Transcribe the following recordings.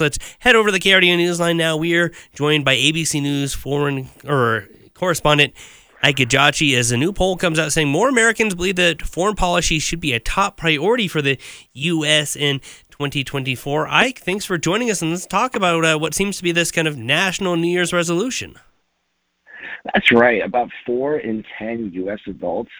Let's head over to the KRDO Newsline now. We are joined by ABC News foreign or correspondent Ike Ejiochi as a new poll comes out saying more Americans believe that foreign policy should be a top priority for the U.S. in 2024. Ike, thanks for joining us and let's talk about uh, what seems to be this kind of national New Year's resolution. That's right. About four in 10 U.S. adults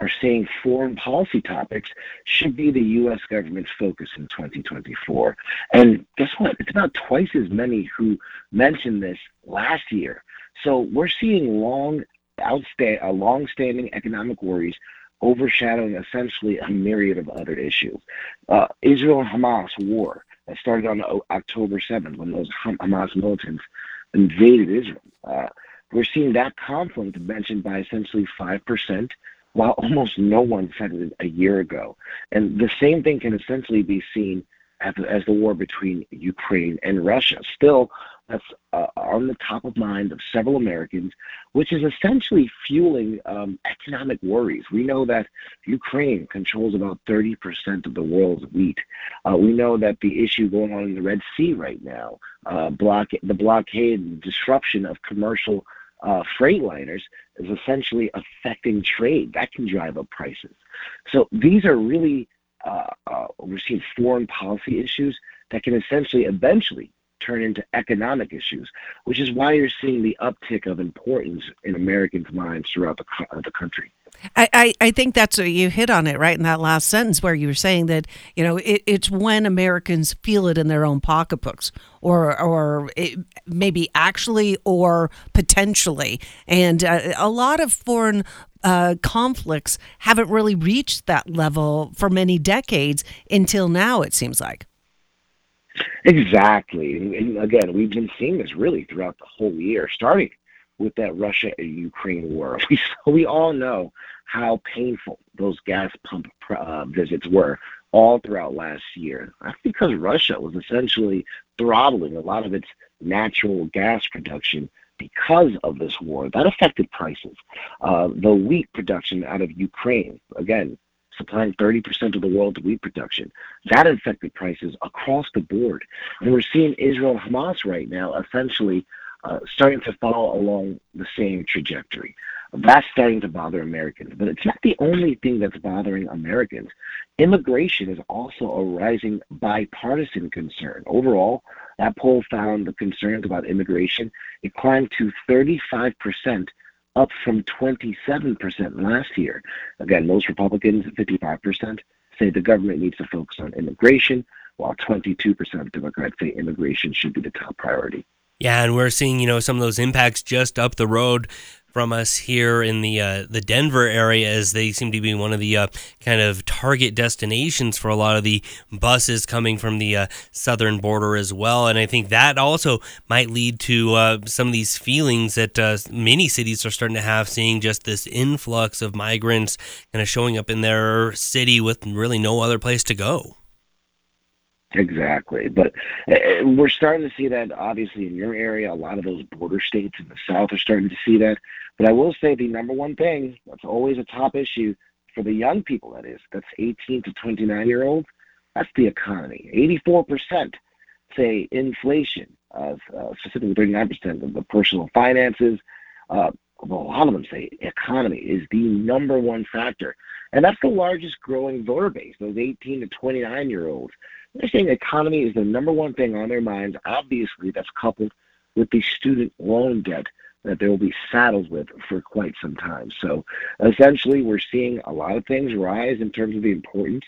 are saying foreign policy topics should be the U.S. government's focus in 2024. And guess what? It's about twice as many who mentioned this last year. So we're seeing long, outsta- uh, long-standing economic worries overshadowing essentially a myriad of other issues. Uh, Israel-Hamas war that started on October 7th when those Hamas militants invaded Israel. Uh, we're seeing that conflict mentioned by essentially 5% while almost no one said it a year ago. And the same thing can essentially be seen as, as the war between Ukraine and Russia. Still, that's uh, on the top of mind of several Americans, which is essentially fueling um, economic worries. We know that Ukraine controls about 30% of the world's wheat. Uh, we know that the issue going on in the Red Sea right now, uh, block, the blockade and disruption of commercial uh, freight liners is essentially affecting trade. That can drive up prices. So these are really, uh, uh, we're seeing foreign policy issues that can essentially eventually turn into economic issues, which is why you're seeing the uptick of importance in Americans' minds throughout the, the country. I, I, I think that's what you hit on it right in that last sentence where you were saying that you know it, it's when Americans feel it in their own pocketbooks or or maybe actually or potentially. And uh, a lot of foreign uh, conflicts haven't really reached that level for many decades until now it seems like. Exactly. And again we've been seeing this really throughout the whole year starting with that Russia and Ukraine war. We we all know how painful those gas pump uh, visits were all throughout last year. That's because Russia was essentially throttling a lot of its natural gas production because of this war. That affected prices. Uh, the wheat production out of Ukraine, again, supplying 30% of the world's wheat production, that affected prices across the board. And we're seeing Israel and Hamas right now essentially uh, starting to follow along the same trajectory. That's starting to bother Americans. But it's not the only thing that's bothering Americans. Immigration is also a rising bipartisan concern. Overall, that poll found the concerns about immigration, it climbed to 35%, up from 27% last year. Again, most Republicans, 55%, say the government needs to focus on immigration, while 22% of Democrats say immigration should be the top priority. Yeah, and we're seeing you know some of those impacts just up the road from us here in the uh, the Denver area, as they seem to be one of the uh, kind of target destinations for a lot of the buses coming from the uh, southern border as well. And I think that also might lead to uh, some of these feelings that uh, many cities are starting to have, seeing just this influx of migrants kind of showing up in their city with really no other place to go. Exactly. But uh, we're starting to see that obviously in your area. A lot of those border states in the South are starting to see that. But I will say the number one thing that's always a top issue for the young people, that is, that's 18 to 29 year olds, that's the economy. 84% say inflation, uh, uh, specifically 39% of the personal finances. Uh, well, a lot of them say economy is the number one factor. And that's the largest growing voter base, those 18 to 29 year olds. They're saying economy is the number one thing on their minds. Obviously, that's coupled with the student loan debt that they will be saddled with for quite some time. So essentially, we're seeing a lot of things rise in terms of the importance,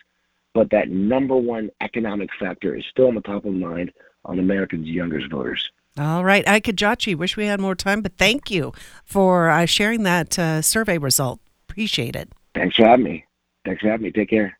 but that number one economic factor is still on the top of mind on Americans' youngest voters. All right, Ike Ejiochi, wish we had more time, but thank you for uh, sharing that uh, survey result. Appreciate it. Thanks for having me. Thanks for having me. Take care.